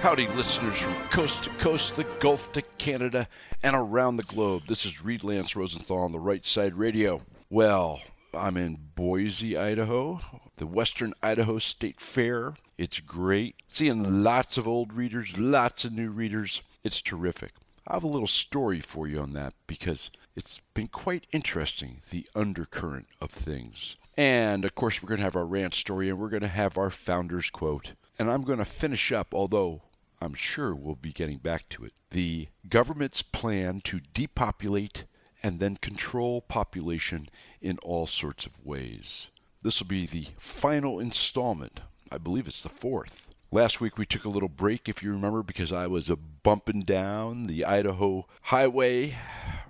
Howdy, listeners from coast to coast, the Gulf to Canada, and around the globe. This is Reed Lance Rosenthal on the Right Side Radio. Well, I'm in Boise, Idaho, the Western Idaho State Fair. It's great. Seeing lots of old readers, lots of new readers. It's terrific. I have a little story for you on that because it's been quite interesting, the undercurrent of things. And of course, we're going to have our rant story and we're going to have our founder's quote. And I'm going to finish up, although I'm sure we'll be getting back to it. The government's plan to depopulate and then control population in all sorts of ways. This will be the final installment. I believe it's the fourth. Last week we took a little break, if you remember, because I was bumping down the Idaho highway,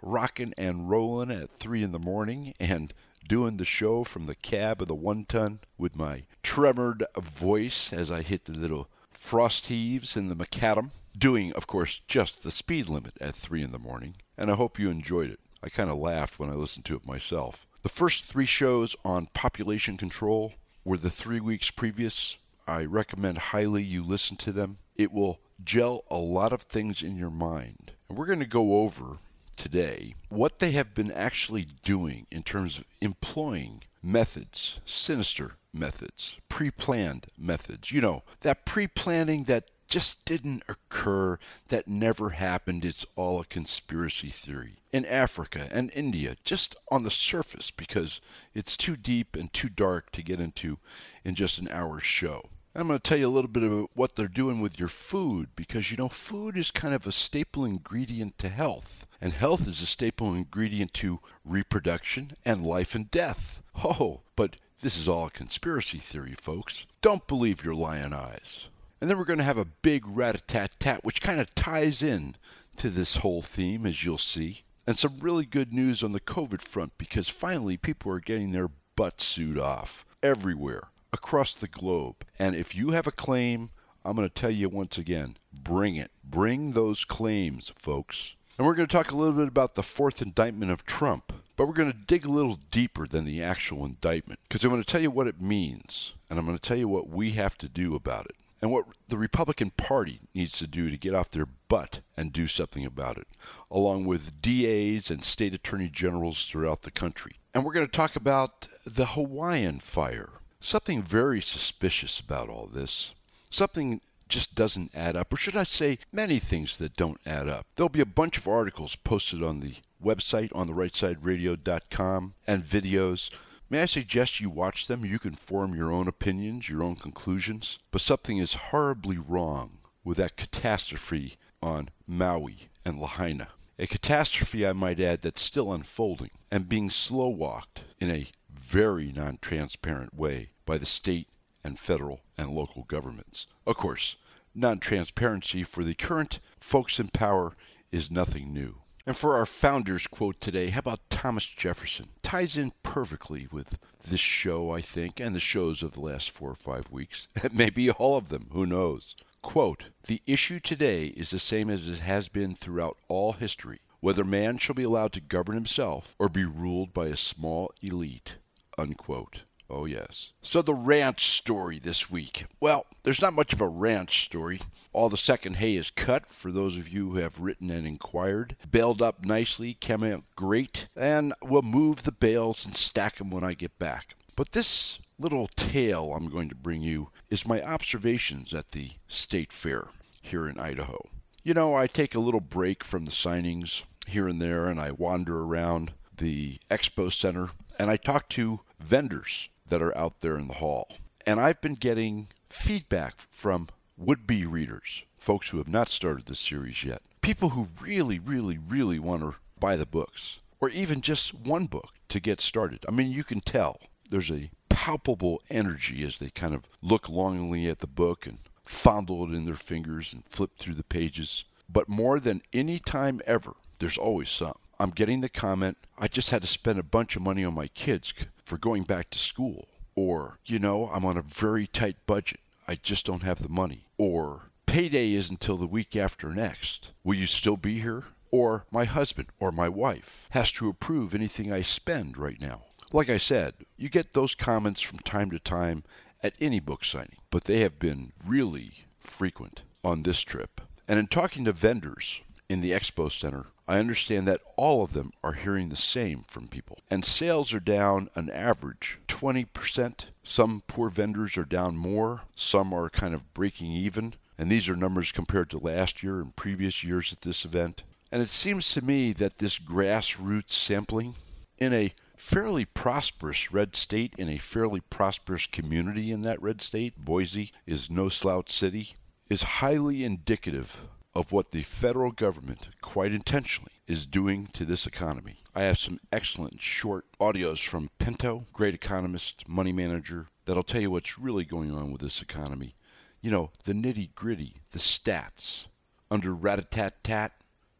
rocking and rolling at three in the morning, and doing the show from the cab of the one ton with my tremored voice as I hit the little frost heaves in the macadam, doing, of course, just the speed limit at 3 in the morning, and I hope you enjoyed it. I kind of laughed when I listened to it myself. The first three shows on population control were the three weeks previous. I recommend highly you listen to them. It will gel a lot of things in your mind. And we're going to go over today what they have been actually doing in terms of employing methods, sinister methods, pre planned methods. You know, that pre planning that just didn't occur, that never happened. It's all a conspiracy theory. In Africa and India, just on the surface, because it's too deep and too dark to get into in just an hour's show. I'm going to tell you a little bit about what they're doing with your food because you know, food is kind of a staple ingredient to health, and health is a staple ingredient to reproduction and life and death. Oh, but this is all a conspiracy theory, folks. Don't believe your lion eyes. And then we're going to have a big rat a tat tat, which kind of ties in to this whole theme, as you'll see. And some really good news on the COVID front because finally people are getting their butt suit off everywhere across the globe. And if you have a claim, I'm going to tell you once again bring it. Bring those claims, folks. And we're going to talk a little bit about the fourth indictment of Trump. But we're going to dig a little deeper than the actual indictment because I'm going to tell you what it means and I'm going to tell you what we have to do about it and what the Republican Party needs to do to get off their butt and do something about it, along with DAs and state attorney generals throughout the country. And we're going to talk about the Hawaiian fire. Something very suspicious about all this. Something just doesn't add up, or should I say, many things that don't add up. There'll be a bunch of articles posted on the website on the rightsideradio.com and videos. May I suggest you watch them? You can form your own opinions, your own conclusions. But something is horribly wrong with that catastrophe on Maui and Lahaina. A catastrophe, I might add, that's still unfolding and being slow walked in a very non transparent way by the state and federal and local governments. Of course, non transparency for the current folks in power is nothing new. And for our founder's quote today, how about Thomas Jefferson? Ties in perfectly with this show, I think, and the shows of the last four or five weeks. Maybe all of them, who knows? Quote, the issue today is the same as it has been throughout all history, whether man shall be allowed to govern himself or be ruled by a small elite. Unquote. Oh, yes. So, the ranch story this week. Well, there's not much of a ranch story. All the second hay is cut for those of you who have written and inquired. Baled up nicely, came out great, and we'll move the bales and stack them when I get back. But this little tale I'm going to bring you is my observations at the state fair here in Idaho. You know, I take a little break from the signings here and there and I wander around the expo center and I talk to vendors that are out there in the hall. And I've been getting feedback from would be readers, folks who have not started this series yet, people who really, really, really want to buy the books, or even just one book to get started. I mean, you can tell there's a palpable energy as they kind of look longingly at the book and fondle it in their fingers and flip through the pages. But more than any time ever, there's always some. I'm getting the comment, I just had to spend a bunch of money on my kids for going back to school. Or, you know, I'm on a very tight budget. I just don't have the money. Or, payday is until the week after next. Will you still be here? Or, my husband or my wife has to approve anything I spend right now. Like I said, you get those comments from time to time at any book signing, but they have been really frequent on this trip. And in talking to vendors in the expo center, I understand that all of them are hearing the same from people. And sales are down an average 20%. Some poor vendors are down more, some are kind of breaking even. And these are numbers compared to last year and previous years at this event. And it seems to me that this grassroots sampling in a fairly prosperous red state, in a fairly prosperous community in that red state, Boise is no slouch city, is highly indicative of what the federal government, quite intentionally, is doing to this economy. I have some excellent short audios from Pinto, great economist, money manager, that'll tell you what's really going on with this economy. You know, the nitty gritty, the stats. Under rat a tat tat,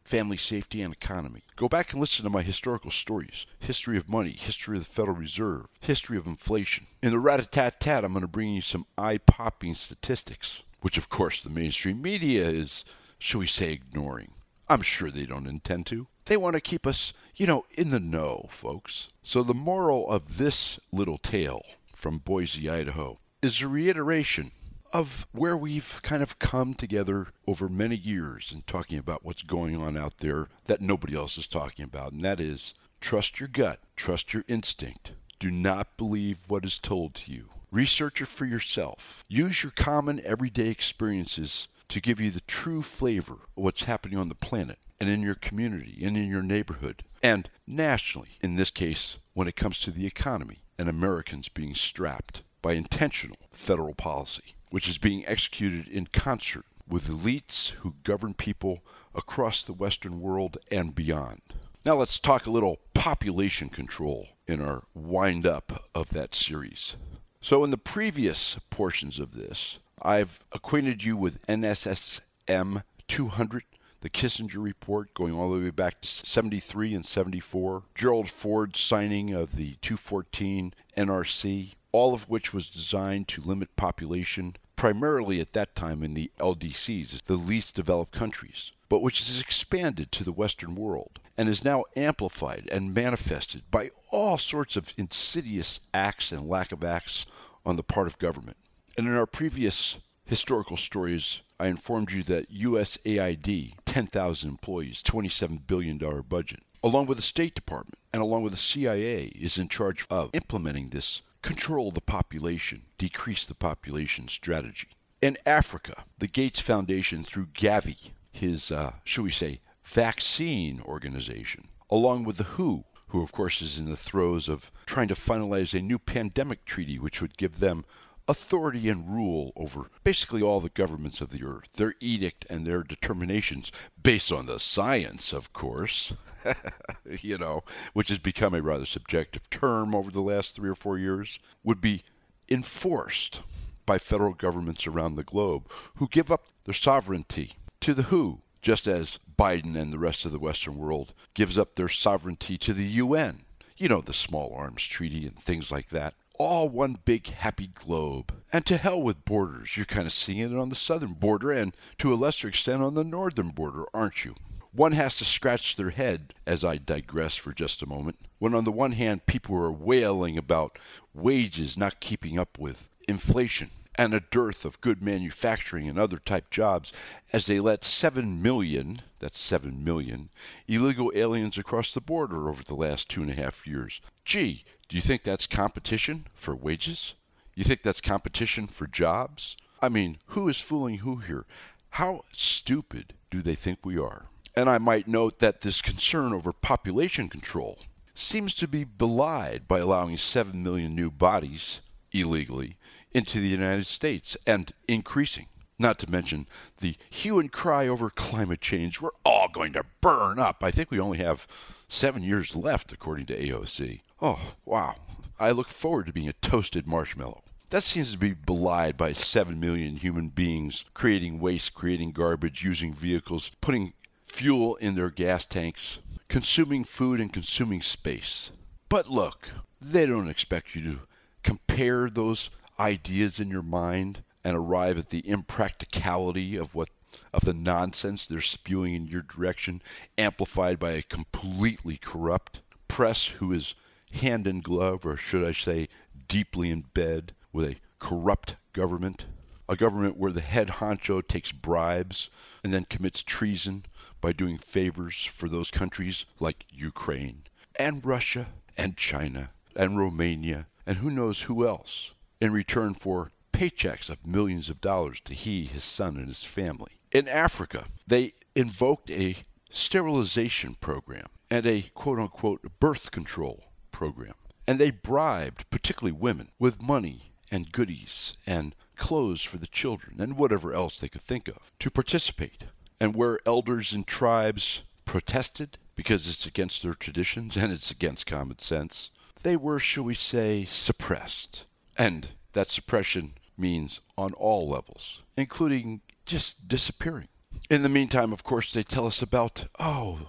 family safety and economy. Go back and listen to my historical stories history of money, history of the Federal Reserve, history of inflation. In the rat a tat tat, I'm going to bring you some eye popping statistics, which, of course, the mainstream media is shall we say, ignoring. I'm sure they don't intend to. They want to keep us, you know, in the know, folks. So the moral of this little tale from Boise, Idaho, is a reiteration of where we've kind of come together over many years in talking about what's going on out there that nobody else is talking about, and that is trust your gut, trust your instinct. Do not believe what is told to you. Research it for yourself. Use your common everyday experiences to give you the true flavor of what's happening on the planet and in your community and in your neighborhood and nationally, in this case, when it comes to the economy and Americans being strapped by intentional federal policy, which is being executed in concert with elites who govern people across the Western world and beyond. Now let's talk a little population control in our wind up of that series. So, in the previous portions of this, I've acquainted you with NSSM 200, the Kissinger report going all the way back to 73 and 74, Gerald Ford's signing of the 214 NRC, all of which was designed to limit population primarily at that time in the LDCs, the least developed countries, but which has expanded to the Western world and is now amplified and manifested by all sorts of insidious acts and lack of acts on the part of government. And in our previous historical stories, I informed you that USAID, 10,000 employees, $27 billion budget, along with the State Department and along with the CIA, is in charge of implementing this control the population, decrease the population strategy. In Africa, the Gates Foundation, through Gavi, his, uh, shall we say, vaccine organization, along with the WHO, who of course is in the throes of trying to finalize a new pandemic treaty which would give them authority and rule over basically all the governments of the earth, their edict and their determinations, based on the science, of course, you know, which has become a rather subjective term over the last three or four years, would be enforced by federal governments around the globe who give up their sovereignty to the WHO, just as Biden and the rest of the Western world gives up their sovereignty to the UN. You know, the Small Arms Treaty and things like that all one big happy globe. And to hell with borders. You're kind of seeing it on the southern border and to a lesser extent on the northern border, aren't you? One has to scratch their head, as I digress for just a moment, when on the one hand people are wailing about wages not keeping up with inflation and a dearth of good manufacturing and other type jobs as they let 7 million, that's 7 million, illegal aliens across the border over the last two and a half years. Gee, do you think that's competition for wages? You think that's competition for jobs? I mean, who is fooling who here? How stupid do they think we are? And I might note that this concern over population control seems to be belied by allowing 7 million new bodies illegally into the United States and increasing. Not to mention the hue and cry over climate change. We're all going to burn up. I think we only have seven years left, according to AOC. Oh, wow. I look forward to being a toasted marshmallow. That seems to be belied by 7 million human beings creating waste, creating garbage, using vehicles, putting fuel in their gas tanks, consuming food and consuming space. But look, they don't expect you to compare those ideas in your mind and arrive at the impracticality of what of the nonsense they're spewing in your direction, amplified by a completely corrupt press who is hand in glove, or should I say, deeply in bed with a corrupt government. A government where the head honcho takes bribes and then commits treason by doing favors for those countries like Ukraine and Russia and China and Romania and who knows who else in return for paychecks of millions of dollars to he, his son, and his family. In Africa, they invoked a sterilization program and a quote unquote birth control program. And they bribed, particularly women, with money and goodies and clothes for the children and whatever else they could think of to participate. And where elders and tribes protested because it's against their traditions and it's against common sense, they were, shall we say, suppressed. And that suppression means on all levels, including just disappearing. In the meantime, of course, they tell us about, oh,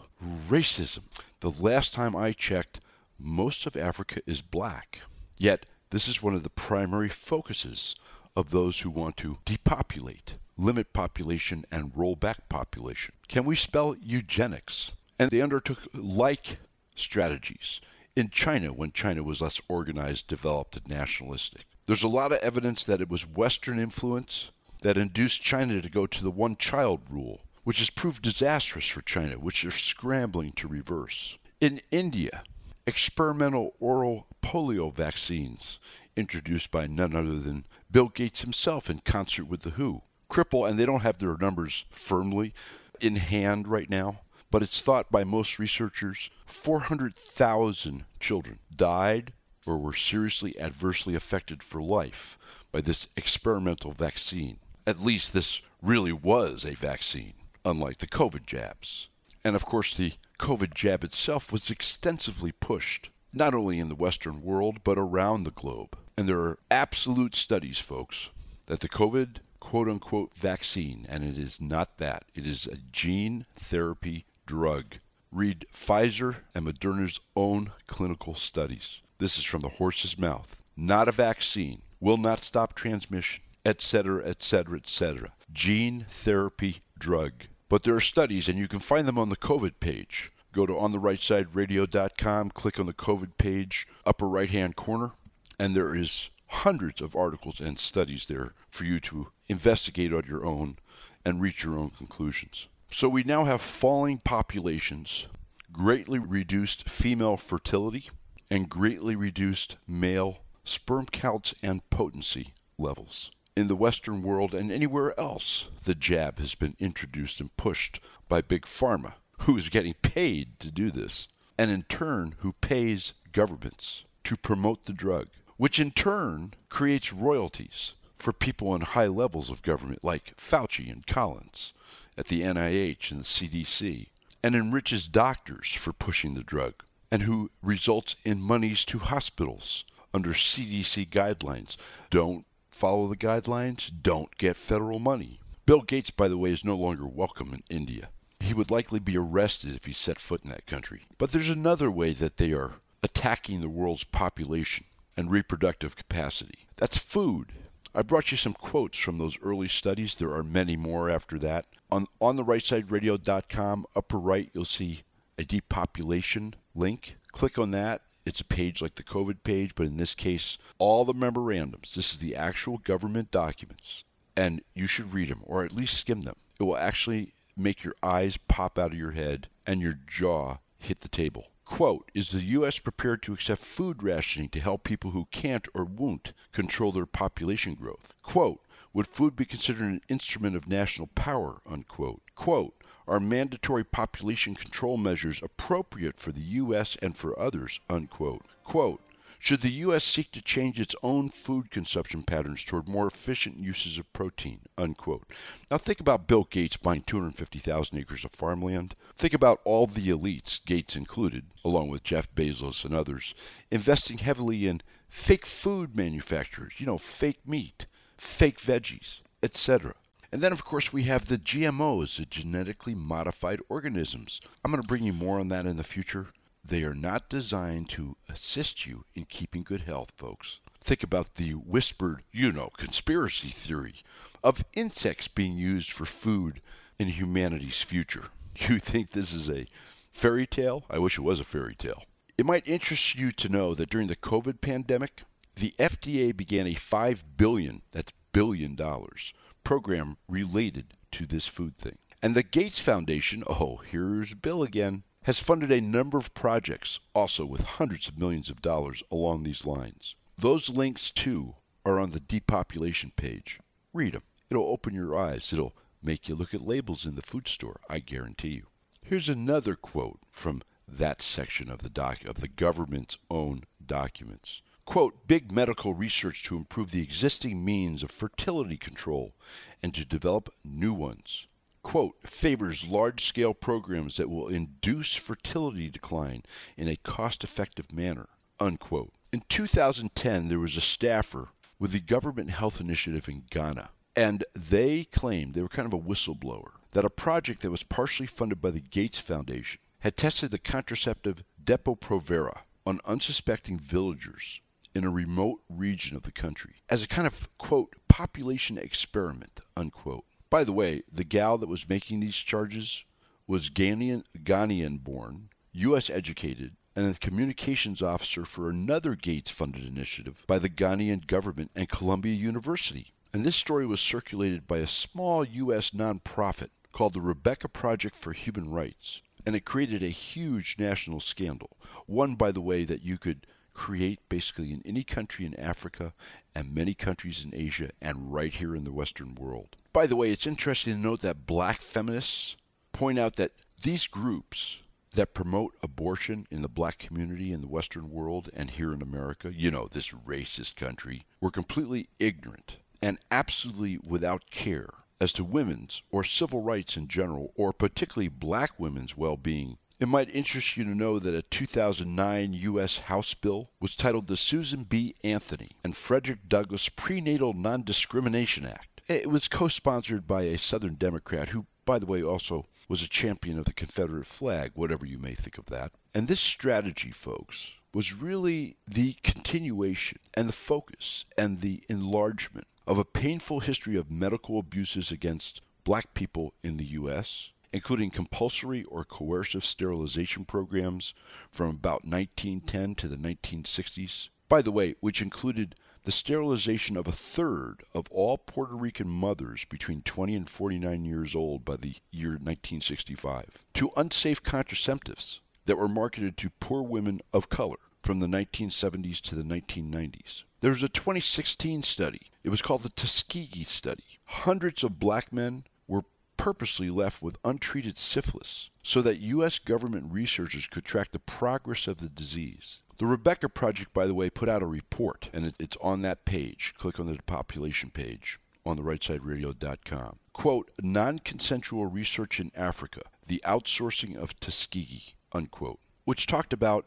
racism. The last time I checked, most of Africa is black. Yet, this is one of the primary focuses of those who want to depopulate, limit population, and roll back population. Can we spell eugenics? And they undertook like strategies in China when China was less organized, developed, and nationalistic. There's a lot of evidence that it was Western influence that induced China to go to the one child rule, which has proved disastrous for China, which they're scrambling to reverse. In India, experimental oral polio vaccines introduced by none other than Bill Gates himself in concert with the WHO cripple, and they don't have their numbers firmly in hand right now, but it's thought by most researchers 400,000 children died or were seriously adversely affected for life by this experimental vaccine. At least this really was a vaccine, unlike the COVID jabs. And of course, the COVID jab itself was extensively pushed, not only in the Western world, but around the globe. And there are absolute studies, folks, that the COVID quote unquote vaccine, and it is not that, it is a gene therapy drug. Read Pfizer and Moderna's own clinical studies. This is from the horse's mouth. Not a vaccine, will not stop transmission, etc., etc., etc. Gene therapy drug. But there are studies, and you can find them on the COVID page. Go to ontherightsideradio.com, click on the COVID page, upper right hand corner, and there is hundreds of articles and studies there for you to investigate on your own and reach your own conclusions. So we now have falling populations, greatly reduced female fertility, and greatly reduced male sperm counts and potency levels. In the Western world and anywhere else, the jab has been introduced and pushed by Big Pharma, who is getting paid to do this, and in turn, who pays governments to promote the drug, which in turn creates royalties for people in high levels of government like Fauci and Collins at the NIH and the CDC, and enriches doctors for pushing the drug, and who results in monies to hospitals under CDC guidelines. Don't follow the guidelines, don't get federal money. Bill Gates, by the way, is no longer welcome in India. He would likely be arrested if he set foot in that country. But there's another way that they are attacking the world's population and reproductive capacity. That's food. I brought you some quotes from those early studies. There are many more after that. On on the rightsideradio.com, upper right, you'll see a depopulation link. Click on that. It's a page like the COVID page, but in this case, all the memorandums. This is the actual government documents, and you should read them or at least skim them. It will actually make your eyes pop out of your head and your jaw hit the table. Quote, is the U.S. prepared to accept food rationing to help people who can't or won't control their population growth? Quote, would food be considered an instrument of national power? Unquote. Quote, are mandatory population control measures appropriate for the U.S. and for others? Unquote. Quote, should the U.S. seek to change its own food consumption patterns toward more efficient uses of protein? Unquote. Now think about Bill Gates buying 250,000 acres of farmland. Think about all the elites, Gates included, along with Jeff Bezos and others, investing heavily in fake food manufacturers, you know, fake meat, fake veggies, etc. And then, of course, we have the GMOs, the genetically modified organisms. I'm going to bring you more on that in the future. They are not designed to assist you in keeping good health, folks. Think about the whispered, you know, conspiracy theory of insects being used for food in humanity's future. You think this is a fairy tale? I wish it was a fairy tale. It might interest you to know that during the COVID pandemic, the FDA began a 5 billion, that's billion dollars, program related to this food thing. And the Gates Foundation, oh, here's Bill again, has funded a number of projects also with hundreds of millions of dollars along these lines. Those links too are on the depopulation page. Read them. It'll open your eyes. It'll make you look at labels in the food store, I guarantee you. Here's another quote from that section of the doc of the government's own documents. Quote, big medical research to improve the existing means of fertility control and to develop new ones. Quote, favors large scale programs that will induce fertility decline in a cost effective manner. Unquote. In 2010, there was a staffer with the Government Health Initiative in Ghana and they claimed, they were kind of a whistleblower, that a project that was partially funded by the Gates Foundation had tested the contraceptive Depo-Provera on unsuspecting villagers in a remote region of the country as a kind of, quote, population experiment, unquote. By the way, the gal that was making these charges was Ghanaian, born, U.S. educated, and a communications officer for another Gates funded initiative by the Ghanaian government and Columbia University. And this story was circulated by a small U.S. nonprofit called the Rebecca Project for Human Rights. And it created a huge national scandal. One, by the way, that you could create basically in any country in Africa and many countries in Asia and right here in the Western world. By the way, it's interesting to note that black feminists point out that these groups that promote abortion in the black community in the Western world and here in America, you know, this racist country, were completely ignorant and absolutely without care as to women's or civil rights in general, or particularly black women's well being. It might interest you to know that a 2009 U.S. House bill was titled the Susan B. Anthony and Frederick Douglass Prenatal Non Discrimination Act. It was co sponsored by a Southern Democrat who, by the way, also was a champion of the Confederate flag, whatever you may think of that. And this strategy, folks, was really the continuation and the focus and the enlargement of a painful history of medical abuses against black people in the U.S., including compulsory or coercive sterilization programs from about 1910 to the 1960s. By the way, which included the sterilization of a third of all Puerto Rican mothers between 20 and 49 years old by the year 1965, to unsafe contraceptives that were marketed to poor women of color from the 1970s to the 1990s. There was a 2016 study. It was called the Tuskegee Study. Hundreds of black men were purposely left with untreated syphilis so that U.S. government researchers could track the progress of the disease. The Rebecca Project, by the way, put out a report, and it's on that page. Click on the population page on the rightsideradio.com. Quote, non consensual research in Africa, the outsourcing of Tuskegee, unquote, which talked about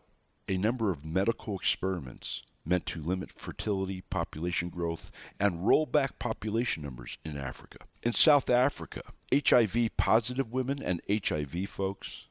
a number of medical experiments meant to limit fertility, population growth, and roll back population numbers in Africa. In South Africa, HIV positive women and HIV folks,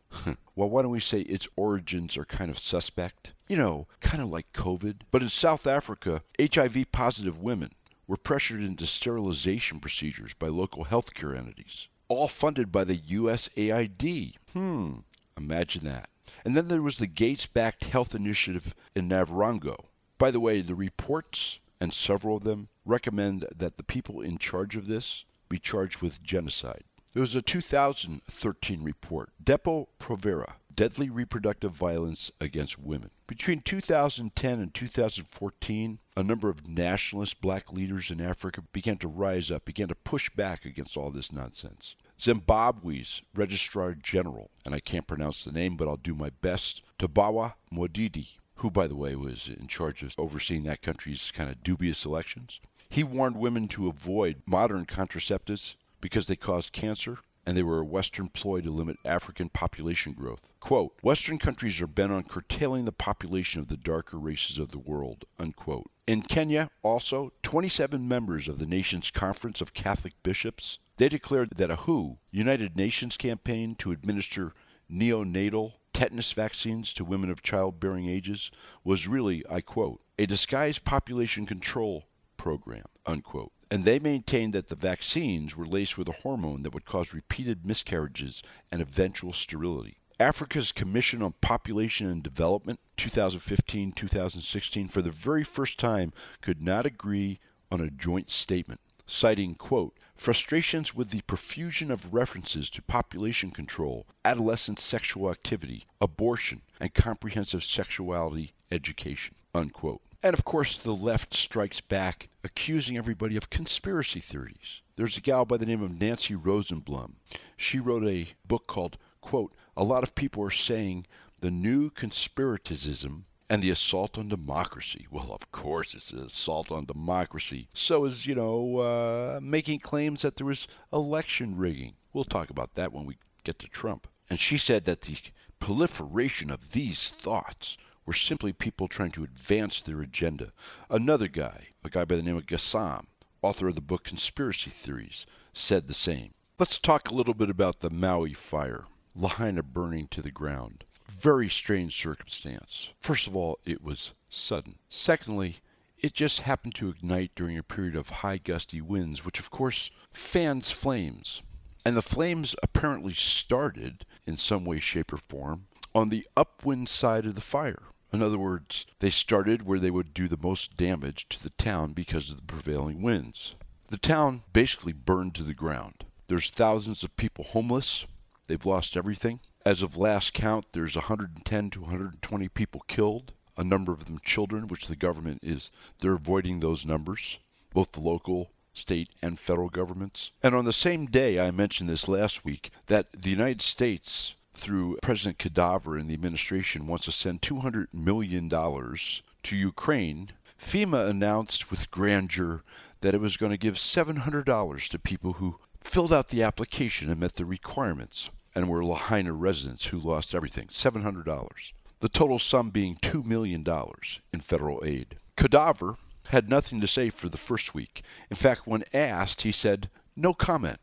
well, why don't we say its origins are kind of suspect? You know, kind of like COVID. But in South Africa, HIV positive women were pressured into sterilization procedures by local healthcare entities, all funded by the USAID. Hmm, imagine that. And then there was the Gates backed health initiative in Navrongo. By the way, the reports, and several of them, recommend that the people in charge of this be charged with genocide. There was a 2013 report, Depo Provera, Deadly Reproductive Violence Against Women. Between 2010 and 2014, a number of nationalist black leaders in Africa began to rise up, began to push back against all this nonsense. Zimbabwe's Registrar General, and I can't pronounce the name, but I'll do my best, Tobaiwa Mudede, who, by the way, was in charge of overseeing that country's kind of dubious elections. He warned women to avoid modern contraceptives because they caused cancer and they were a Western ploy to limit African population growth. Quote, Western countries are bent on curtailing the population of the darker races of the world, unquote. In Kenya, also, 27 members of the nation's Conference of Catholic Bishops They declared that a WHO, United Nations campaign to administer neonatal tetanus vaccines to women of childbearing ages was really, I quote, a disguised population control program, unquote. And they maintained that the vaccines were laced with a hormone that would cause repeated miscarriages and eventual sterility. Africa's Commission on Population and Development, 2015 2016, for the very first time could not agree on a joint statement, citing, quote, frustrations with the profusion of references to population control, adolescent sexual activity, abortion, and comprehensive sexuality education, unquote. And of course, the left strikes back, accusing everybody of conspiracy theories. There's a gal by the name of Nancy Rosenblum. She wrote a book called, quote, A lot of people are saying the new conspiracism and the assault on democracy. Well, of course, it's an assault on democracy. So is, you know, uh, making claims that there was election rigging. We'll talk about that when we get to Trump. And she said that the proliferation of these thoughts were simply people trying to advance their agenda. Another guy, a guy by the name of Gassam, author of the book Conspiracy Theories, said the same. Let's talk a little bit about the Maui fire, Lahaina burning to the ground very strange circumstance. First of all, it was sudden. Secondly, it just happened to ignite during a period of high gusty winds, which of course fans flames. And the flames apparently started, in some way, shape, or form, on the upwind side of the fire. In other words, they started where they would do the most damage to the town because of the prevailing winds. The town basically burned to the ground. There's thousands of people homeless. They've lost everything. As of last count, there's 110 to 120 people killed, a number of them children, which the government is, they're avoiding those numbers, both the local, state, and federal governments. And on the same day, I mentioned this last week, that the United States, through President Kadaver and the administration, wants to send $200 million to Ukraine. FEMA announced with grandeur that it was going to give $700 to people who filled out the application and met the requirements and were Lahaina residents who lost everything $700. The total sum being $2 million in federal aid. Cadaver had nothing to say for the first week. In fact, when asked, he said, No comment.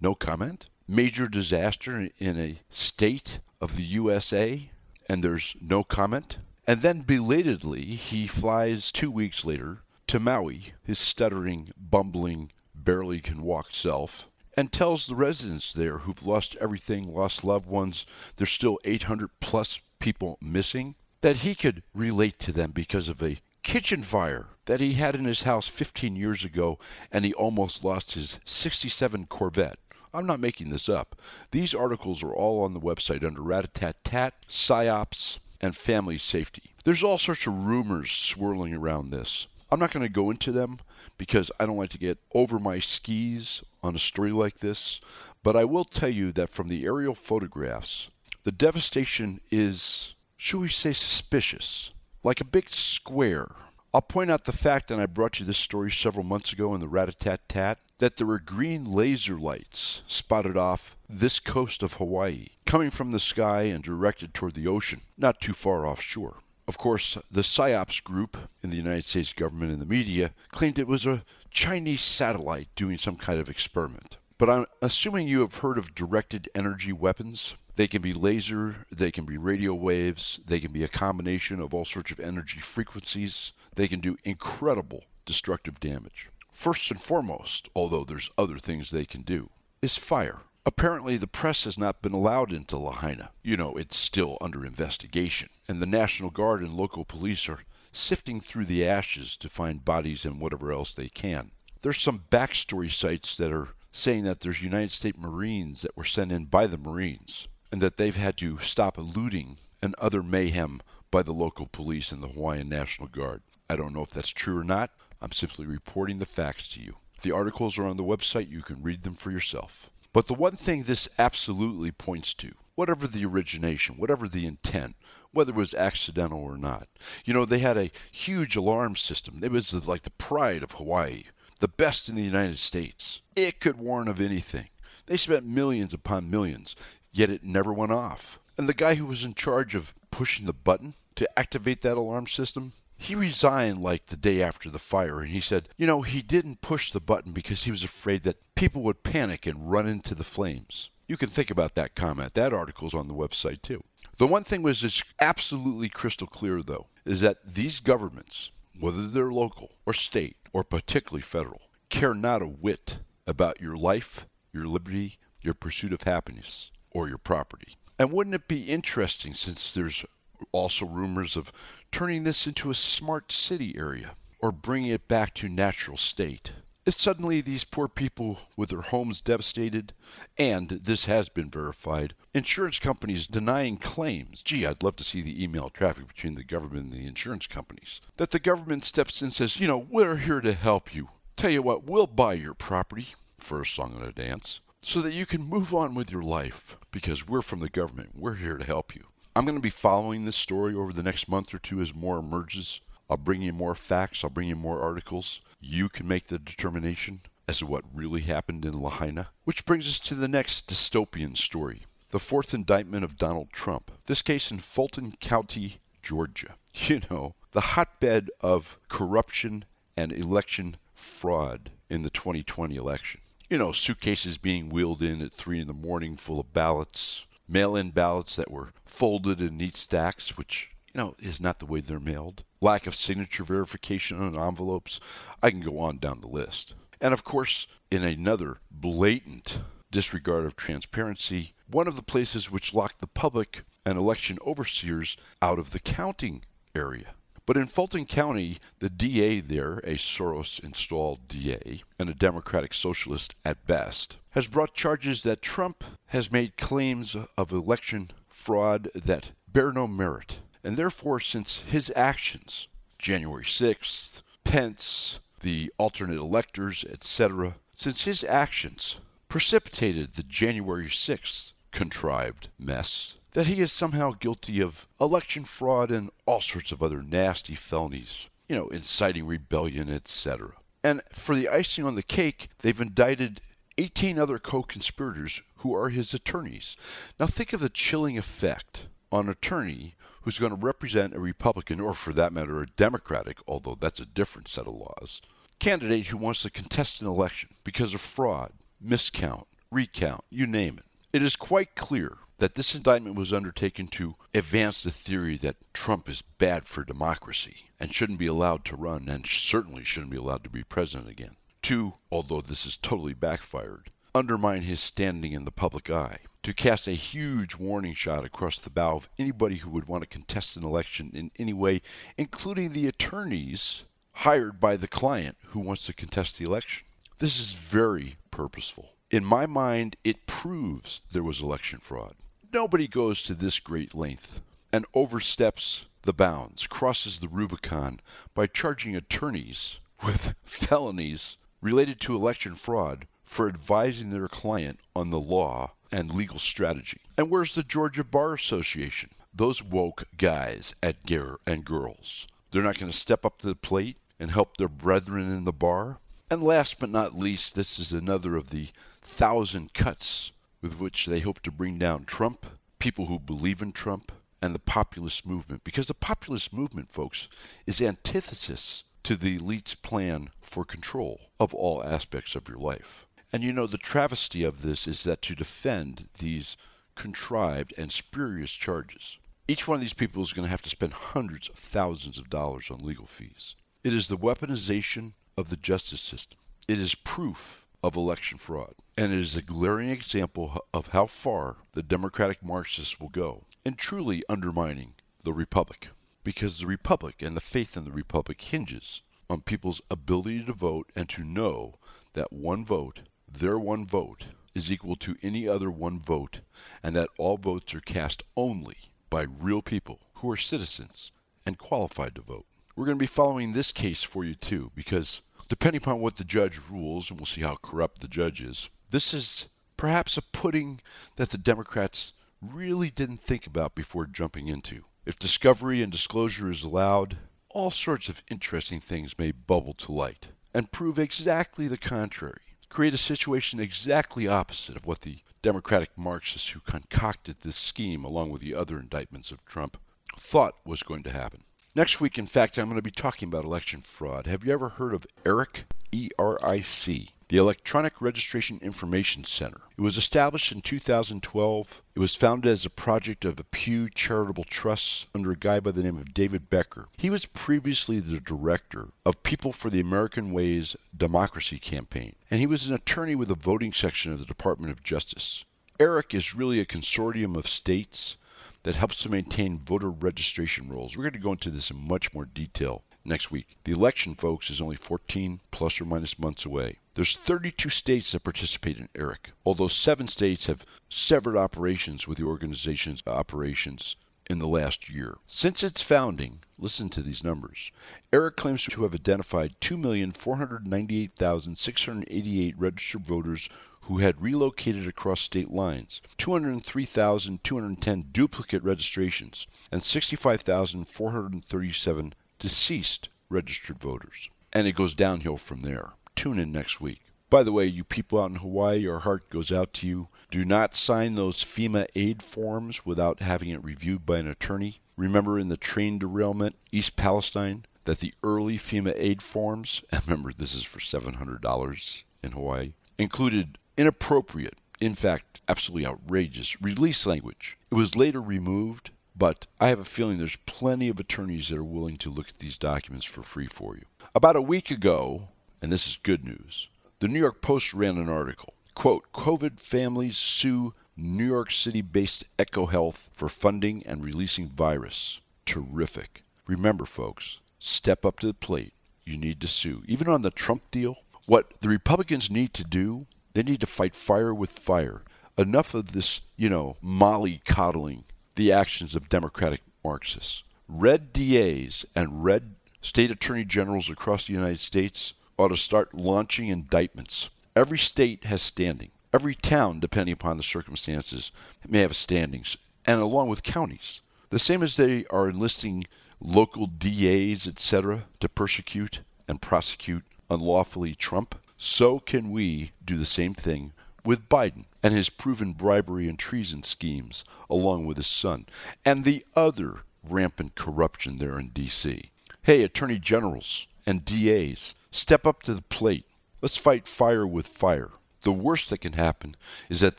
No comment? Major disaster in a state of the USA, and there's no comment? And then belatedly, he flies two weeks later to Maui, his stuttering, bumbling, barely can walk self, and tells the residents there who've lost everything, lost loved ones, there's still 800 plus people missing, that he could relate to them because of a kitchen fire that he had in his house 15 years ago and he almost lost his 67 Corvette. I'm not making this up. These articles are all on the website under Ratatat, Tat, PSYOPs, and Family Safety. There's all sorts of rumors swirling around this. I'm not going to go into them because I don't like to get over my skis on a story like this, but I will tell you that from the aerial photographs, the devastation is, should we say, suspicious, like a big square. I'll point out the fact, and I brought you this story several months ago in the Rat-a-tat-tat, that there were green laser lights spotted off this coast of Hawaii, coming from the sky and directed toward the ocean, not too far offshore. Of course, the PSYOPs group in the United States government and the media claimed it was a Chinese satellite doing some kind of experiment. But I'm assuming you have heard of directed energy weapons. They can be laser, they can be radio waves, they can be a combination of all sorts of energy frequencies. They can do incredible destructive damage. First and foremost, although there's other things they can do, is fire. Apparently, the press has not been allowed into Lahaina. You know, it's still under investigation. And the National Guard and local police are sifting through the ashes to find bodies and whatever else they can. There's some backstory sites that are saying that there's United States Marines that were sent in by the Marines and that they've had to stop looting and other mayhem by the local police and the Hawaiian National Guard. I don't know if that's true or not. I'm simply reporting the facts to you. The articles are on the website. You can read them for yourself. But the one thing this absolutely points to, whatever the origination, whatever the intent, whether it was accidental or not, you know, they had a huge alarm system. It was like the pride of Hawaii, the best in the United States. It could warn of anything. They spent millions upon millions, yet it never went off. And the guy who was in charge of pushing the button to activate that alarm system, he resigned like the day after the fire, and he said, you know, he didn't push the button because he was afraid that people would panic and run into the flames. You can think about that comment. That article's on the website too. The one thing was it's absolutely crystal clear, though, is that these governments, whether they're local or state or particularly federal, care not a whit about your life, your liberty, your pursuit of happiness, or your property. And wouldn't it be interesting, since there's also rumors of turning this into a smart city area or bringing it back to natural state? If suddenly these poor people with their homes devastated, and this has been verified, insurance companies denying claims, gee, I'd love to see the email traffic between the government and the insurance companies, that the government steps in and says, you know, we're here to help you. Tell you what, we'll buy your property for a song and a dance so that you can move on with your life because we're from the government. We're here to help you. I'm going to be following this story over the next month or two as more emerges. I'll bring you more facts, I'll bring you more articles. You can make the determination as to what really happened in Lahaina. Which brings us to the next dystopian story the fourth indictment of Donald Trump. This case in Fulton County, Georgia. You know, the hotbed of corruption and election fraud in the 2020 election. You know, suitcases being wheeled in at 3 in the morning full of ballots, mail in ballots that were folded in neat stacks, which, you know, is not the way they're mailed. Lack of signature verification on envelopes. I can go on down the list. And of course, in another blatant disregard of transparency, one of the places which locked the public and election overseers out of the counting area. But in Fulton County, the DA there, a Soros installed DA and a Democratic Socialist at best, has brought charges that Trump has made claims of election fraud that bear no merit. And therefore, since his actions, January 6th, Pence, the alternate electors, etc., since his actions precipitated the January 6th contrived mess, that he is somehow guilty of election fraud and all sorts of other nasty felonies, you know, inciting rebellion, etc. And for the icing on the cake, they've indicted 18 other co conspirators who are his attorneys. Now think of the chilling effect on an attorney who's going to represent a Republican, or for that matter, a Democratic, although that's a different set of laws, candidate who wants to contest an election because of fraud, miscount, recount, you name it. It is quite clear that this indictment was undertaken to advance the theory that Trump is bad for democracy and shouldn't be allowed to run and certainly shouldn't be allowed to be president again. To, although this has totally backfired, undermine his standing in the public eye. To cast a huge warning shot across the bow of anybody who would want to contest an election in any way, including the attorneys hired by the client who wants to contest the election. This is very purposeful. In my mind, it proves there was election fraud. Nobody goes to this great length and oversteps the bounds, crosses the Rubicon by charging attorneys with felonies related to election fraud for advising their client on the law and legal strategy. And where's the Georgia Bar Association? Those woke guys at Gare and girls. They're not going to step up to the plate and help their brethren in the bar? And last but not least, this is another of the thousand cuts with which they hope to bring down Trump, people who believe in Trump, and the populist movement. Because the populist movement, folks, is antithesis to the elite's plan for control of all aspects of your life. And you know, the travesty of this is that to defend these contrived and spurious charges, each one of these people is going to have to spend hundreds of thousands of dollars on legal fees. It is the weaponization of the justice system. It is proof of election fraud. And it is a glaring example of how far the Democratic Marxists will go in truly undermining the Republic. Because the Republic and the faith in the Republic hinges on people's ability to vote and to know that one vote, their one vote, is equal to any other one vote, and that all votes are cast only by real people who are citizens and qualified to vote. We're going to be following this case for you too, because depending upon what the judge rules, and we'll see how corrupt the judge is, this is perhaps a pudding that the Democrats really didn't think about before jumping into. If discovery and disclosure is allowed, all sorts of interesting things may bubble to light and prove exactly the contrary. Create a situation exactly opposite of what the Democratic Marxists who concocted this scheme, along with the other indictments of Trump, thought was going to happen. Next week, in fact, I'm going to be talking about election fraud. Have you ever heard of ERIC? E R I C the Electronic Registration Information Center. It was established in 2012. It was founded as a project of a Pew Charitable Trust under a guy by the name of David Becker. He was previously the director of People for the American Ways Democracy Campaign, and he was an attorney with the voting section of the Department of Justice. ERIC is really a consortium of states that helps to maintain voter registration rolls. We're going to go into this in much more detail next week. The election, folks, is only 14 plus or minus months away. There's 32 states that participate in ERIC, although seven states have severed operations with the organization's operations in the last year. Since its founding, listen to these numbers. ERIC claims to have identified 2,498,688 registered voters who had relocated across state lines, 203,210 duplicate registrations, and 65,437 deceased registered voters. And it goes downhill from there. Tune in next week. By the way, you people out in Hawaii, our heart goes out to you. Do not sign those FEMA aid forms without having it reviewed by an attorney. Remember in the train derailment, East Palestine, that the early FEMA aid forms, and remember this is for $700 in Hawaii, included inappropriate, in fact, absolutely outrageous release language. It was later removed but I have a feeling there's plenty of attorneys that are willing to look at these documents for free for you. About a week ago, and this is good news, the New York Post ran an article. Quote, COVID families sue New York City based EcoHealth for funding and releasing virus. Terrific. Remember, folks, step up to the plate. You need to sue. Even on the Trump deal, what the Republicans need to do, they need to fight fire with fire. Enough of this, you know, molly coddling the actions of Democratic Marxists. Red DAs and red state attorney generals across the United States ought to start launching indictments. Every state has standing. Every town, depending upon the circumstances, may have standings, and along with counties. The same as they are enlisting local DAs, etc., to persecute and prosecute unlawfully Trump, so can we do the same thing with Biden and his proven bribery and treason schemes, along with his son, and the other rampant corruption there in D.C. Hey, attorney generals and DAs, step up to the plate. Let's fight fire with fire. The worst that can happen is that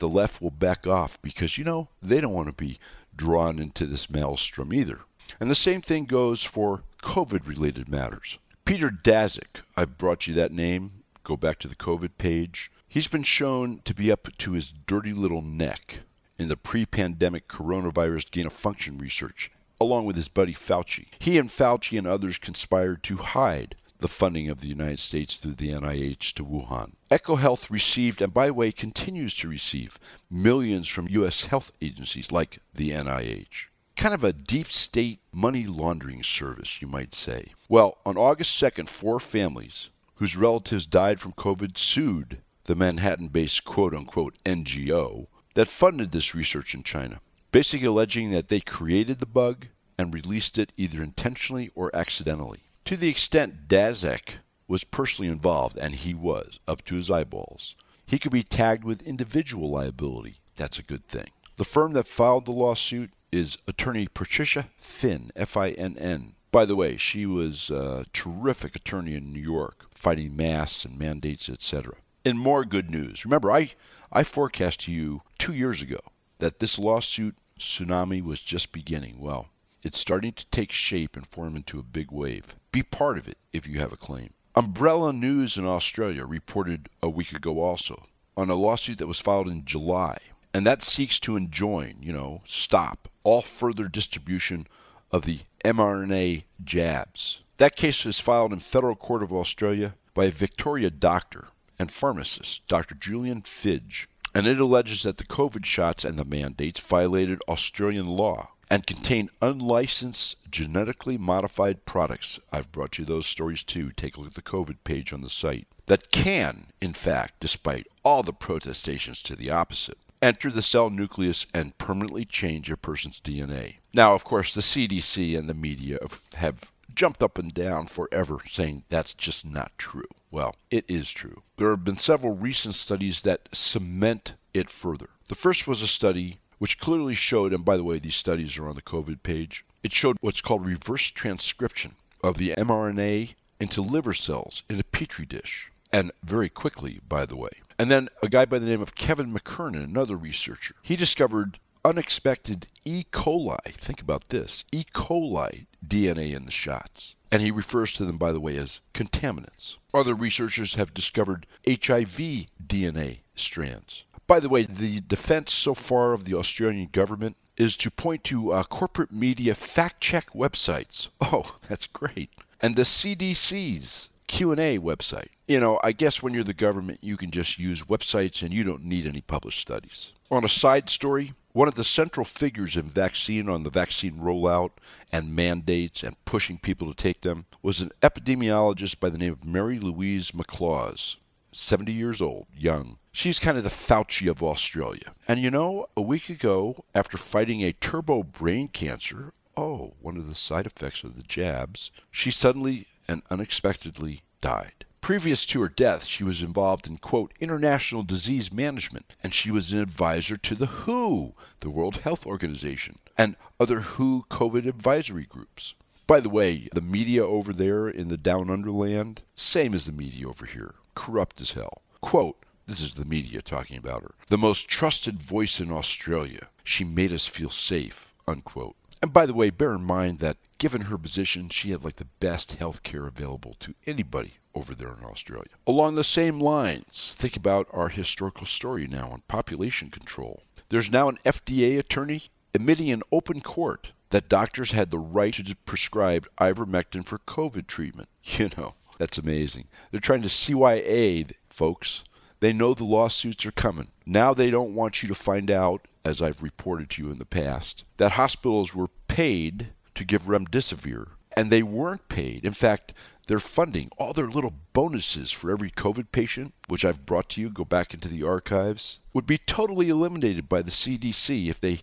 the left will back off because, you know, they don't want to be drawn into this maelstrom either. And the same thing goes for COVID related matters. Peter Daszak, I brought you that name. Go back to the COVID page. He's been shown to be up to his dirty little neck in the pre pandemic coronavirus gain of function research, along with his buddy Fauci. He and Fauci and others conspired to hide the funding of the United States through the NIH to Wuhan. EcoHealth received, and by the way, continues to receive, millions from U.S. health agencies like the NIH. Kind of a deep state money laundering service, you might say. Well, on August 2nd, four families whose relatives died from COVID sued the Manhattan based quote unquote NGO that funded this research in China, basically alleging that they created the bug and released it either intentionally or accidentally. To the extent Daszak was personally involved, and he was, up to his eyeballs, he could be tagged with individual liability. That's a good thing. The firm that filed the lawsuit is attorney Patricia Finn, F I N N. By the way, she was a terrific attorney in New York, fighting masks and mandates, etc. And more good news, remember, I, I forecast to you two years ago that this lawsuit tsunami was just beginning. Well, it's starting to take shape and form into a big wave. Be part of it if you have a claim. Umbrella News in Australia reported a week ago also on a lawsuit that was filed in July, and that seeks to enjoin, you know, stop all further distribution of the mRNA jabs. That case was filed in Federal Court of Australia by a Victoria doctor and pharmacist, Dr. Julian Fidge, and it alleges that the COVID shots and the mandates violated Australian law and contain unlicensed genetically modified products. I've brought you those stories too. Take a look at the COVID page on the site. That can, in fact, despite all the protestations to the opposite, enter the cell nucleus and permanently change a person's DNA. Now, of course, the CDC and the media have jumped up and down forever saying that's just not true. Well, it is true. There have been several recent studies that cement it further. The first was a study which clearly showed, and by the way, these studies are on the COVID page, it showed what's called reverse transcription of the mRNA into liver cells in a petri dish. And very quickly, by the way. And then a guy by the name of Kevin McKernan, another researcher, he discovered unexpected E. coli. Think about this E. coli DNA in the shots. And he refers to them, by the way, as contaminants. Other researchers have discovered HIV DNA strands. By the way, the defense so far of the Australian government is to point to uh, corporate media fact check websites. Oh, that's great. And the CDC's Q&A website. You know, I guess when you're the government, you can just use websites and you don't need any published studies. On a side story, one of the central figures in vaccine on the vaccine rollout and mandates and pushing people to take them was an epidemiologist by the name of Mary Louise McLaws, 70 years old, young. She's kind of the Fauci of Australia. And you know, a week ago, after fighting a turbo brain cancer, oh, one of the side effects of the jabs, she suddenly and unexpectedly died. Previous to her death, she was involved in, quote, international disease management, and she was an advisor to the WHO, the World Health Organization, and other WHO COVID advisory groups. By the way, the media over there in the down underland, same as the media over here, corrupt as hell. Quote, this is the media talking about her. The most trusted voice in Australia. She made us feel safe, unquote. And by the way, bear in mind that given her position, she had like the best health care available to anybody over there in Australia. Along the same lines, think about our historical story now on population control. There's now an FDA attorney admitting in open court that doctors had the right to prescribe ivermectin for COVID treatment. You know, that's amazing. They're trying to CYA, folks. They know the lawsuits are coming. Now they don't want you to find out, as I've reported to you in the past, that hospitals were paid to give remdesivir and they weren't paid. In fact, their funding, all their little bonuses for every COVID patient, which I've brought to you, go back into the archives, would be totally eliminated by the CDC if they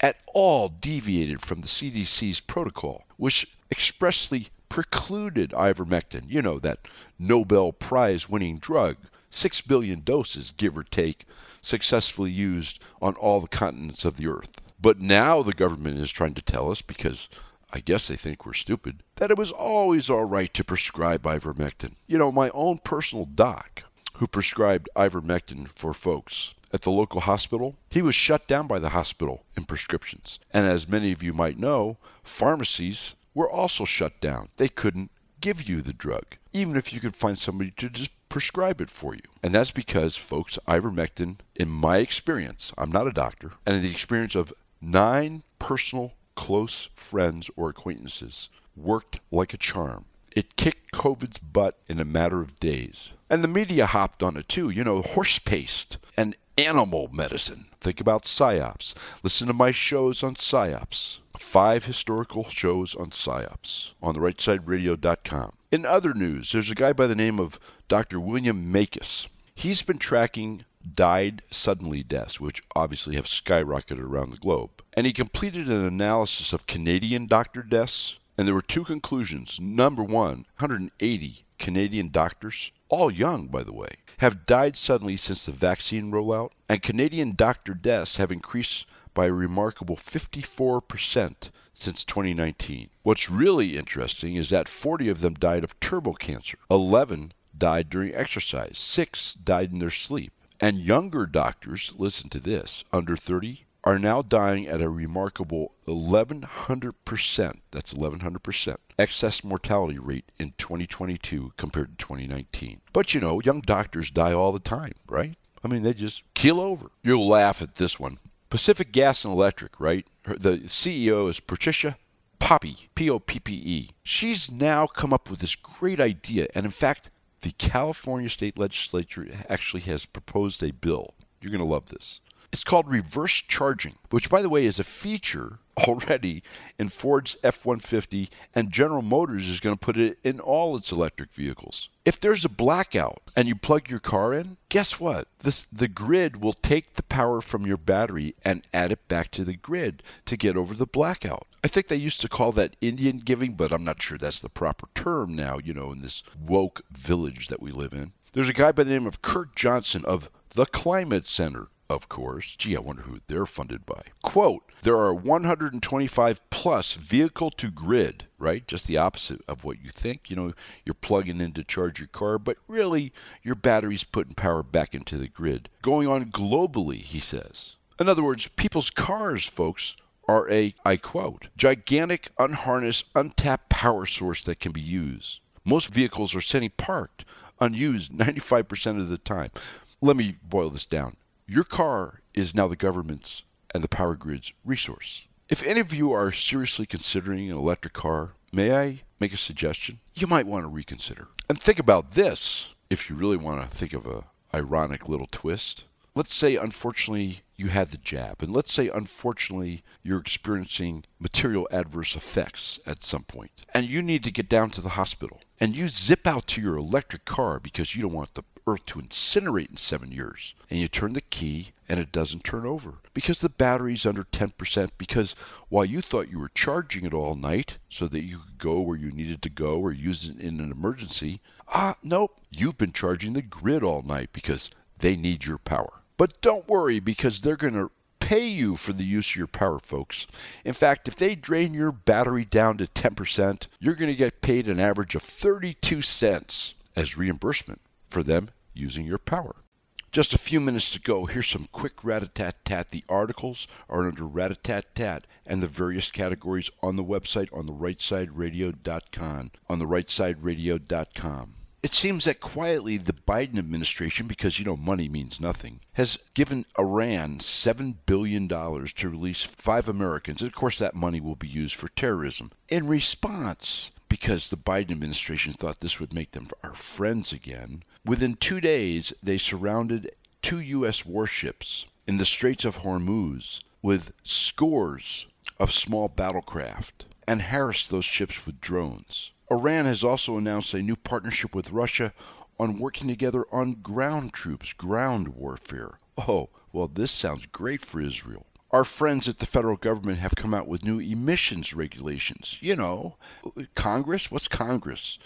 at all deviated from the CDC's protocol, which expressly precluded ivermectin, you know, that Nobel Prize winning drug, 6 billion doses, give or take, successfully used on all the continents of the earth. But now the government is trying to tell us, because I guess they think we're stupid, that it was always all right to prescribe ivermectin. You know, my own personal doc, who prescribed ivermectin for folks at the local hospital, he was shut down by the hospital in prescriptions. And as many of you might know, pharmacies were also shut down. They couldn't give you the drug, even if you could find somebody to just prescribe it for you. And that's because, folks, ivermectin, in my experience, I'm not a doctor, and in the experience of nine personal close friends or acquaintances worked like a charm. It kicked COVID's butt in a matter of days. And the media hopped on it too. You know, horse paste and animal medicine. Think about PSYOPs. Listen to my shows on PSYOPs. Five historical shows on PSYOPs ontherightsideradio.com. In other news, there's a guy by the name of Dr. William Makis. He's been tracking died suddenly deaths, which obviously have skyrocketed around the globe. And he completed an analysis of Canadian doctor deaths, and there were two conclusions. Number one, 180 Canadian doctors, all young, by the way, have died suddenly since the vaccine rollout, and Canadian doctor deaths have increased by a remarkable 54% since 2019. What's really interesting is that 40 of them died of turbo cancer, 11 died during exercise, 6 died in their sleep. And younger doctors, listen to this, under 30, are now dying at a remarkable 1100%. That's 1100% excess mortality rate in 2022 compared to 2019. But you know, young doctors die all the time, right? I mean, they just keel over. You'll laugh at this one. Pacific Gas and Electric, right? the CEO is Patricia Poppe, P O P P E. She's now come up with this great idea, and in fact, the California state legislature actually has proposed a bill. You're going to love this. It's called reverse charging, which, by the way, is a feature already in Ford's F 150, and General Motors is going to put it in all its electric vehicles. If there's a blackout and you plug your car in, guess what? This, the grid will take the power from your battery and add it back to the grid to get over the blackout. I think they used to call that Indian giving, but I'm not sure that's the proper term now, you know, in this woke village that we live in. There's a guy by the name of Kurt Johnson of the Climate Center of course. Gee, I wonder who they're funded by. Quote, there are 125 plus vehicle to grid, right? Just the opposite of what you think. You know, you're plugging in to charge your car, but really your battery's putting power back into the grid. Going on globally, he says. In other words, people's cars, folks, are a, I quote, gigantic, unharnessed, untapped power source that can be used. Most vehicles are sitting parked, unused 95% of the time. Let me boil this down. Your car is now the government's and the power grid's resource. If any of you are seriously considering an electric car, may I make a suggestion? You might want to reconsider. And think about this if you really want to think of a ironic little twist. Let's say unfortunately you had the jab and let's say unfortunately you're experiencing material adverse effects at some point and you need to get down to the hospital and you zip out to your electric car because you don't want the Earth to incinerate in seven years. And you turn the key and it doesn't turn over because the battery's under 10%. Because while you thought you were charging it all night so that you could go where you needed to go or use it in an emergency, ah, nope, you've been charging the grid all night because they need your power. But don't worry because they're going to pay you for the use of your power, folks. In fact, if they drain your battery down to 10%, you're going to get paid an average of 32 cents as reimbursement for them using your power. Just a few minutes to go. Here's some quick rat-a-tat-tat. The articles are under rat-a-tat-tat and the various categories on the website ontherightsideradio.com. On the rightsideradio.com. It seems that quietly the Biden administration, because you know money means nothing, has given Iran $7 billion to release five Americans. And of course, that money will be used for terrorism. In response, because the Biden administration thought this would make them our friends again, Within two days, they surrounded two U.S. warships in the Straits of Hormuz with scores of small battlecraft and harassed those ships with drones. Iran has also announced a new partnership with Russia on working together on ground troops, ground warfare. Oh, well, this sounds great for Israel. Our friends at the federal government have come out with new emissions regulations. You know, Congress? What's Congress?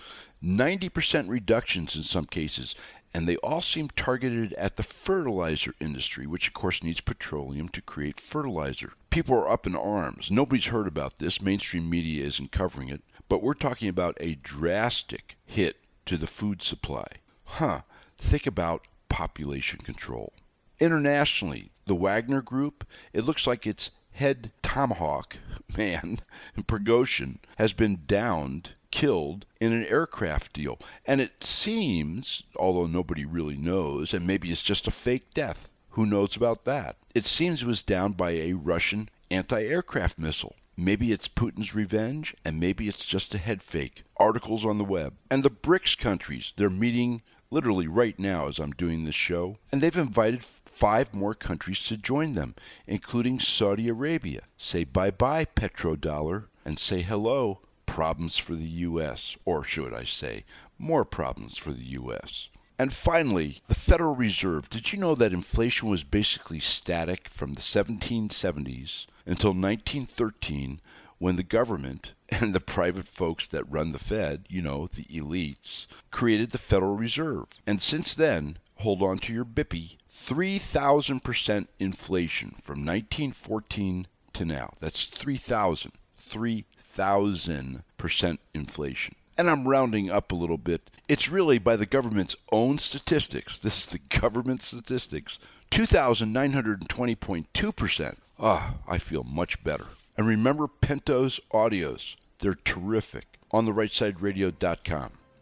90% reductions in some cases, and they all seem targeted at the fertilizer industry, which of course needs petroleum to create fertilizer. People are up in arms. Nobody's heard about this. Mainstream media isn't covering it. But we're talking about a drastic hit to the food supply. Huh. Think about population control. Internationally, the Wagner Group, it looks like its head tomahawk man, Prigozhin, has been downed killed in an aircraft deal. And it seems, although nobody really knows, and maybe it's just a fake death, who knows about that? It seems it was downed by a Russian anti aircraft missile. Maybe it's Putin's revenge, and maybe it's just a head fake. Articles on the web. And the BRICS countries, they're meeting literally right now as I'm doing this show, and they've invited five more countries to join them, including Saudi Arabia. Say bye bye, petrodollar, and say hello, problems for the U.S., or should I say, more problems for the U.S. And finally, the Federal Reserve. Did you know that inflation was basically static from the 1770s until 1913 when the government and the private folks that run the Fed, you know, the elites, created the Federal Reserve? And since then, hold on to your bippy, 3,000% inflation from 1914 to now. That's 3,000. 3,000% inflation. And I'm rounding up a little bit. It's really by the government's own statistics. This is the government statistics. 2,920.2%. Ah, I feel much better. And remember Pento's audios. They're terrific. On the.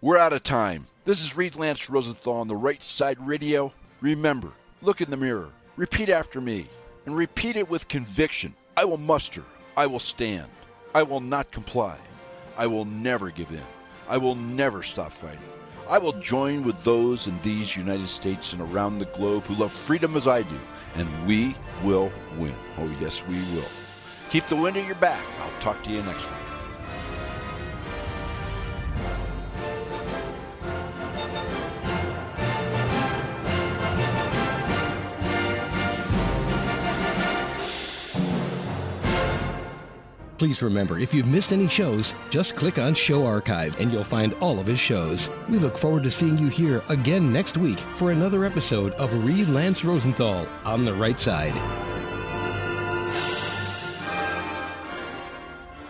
We're out of time. This is Reid Lance Rosenthal on the Right Side Radio. Remember, look in the mirror, repeat after me, and repeat it with conviction. I will muster. I will stand. I will not comply. I will never give in. I will never stop fighting. I will join with those in these United States and around the globe who love freedom as I do, and we will win. Oh, yes, we will. Keep the wind at your back. I'll talk to you next week. Please remember, if you've missed any shows, just click on Show Archive and you'll find all of his shows. We look forward to seeing you here again next week for another episode of Reid Lance Rosenthal on the right side.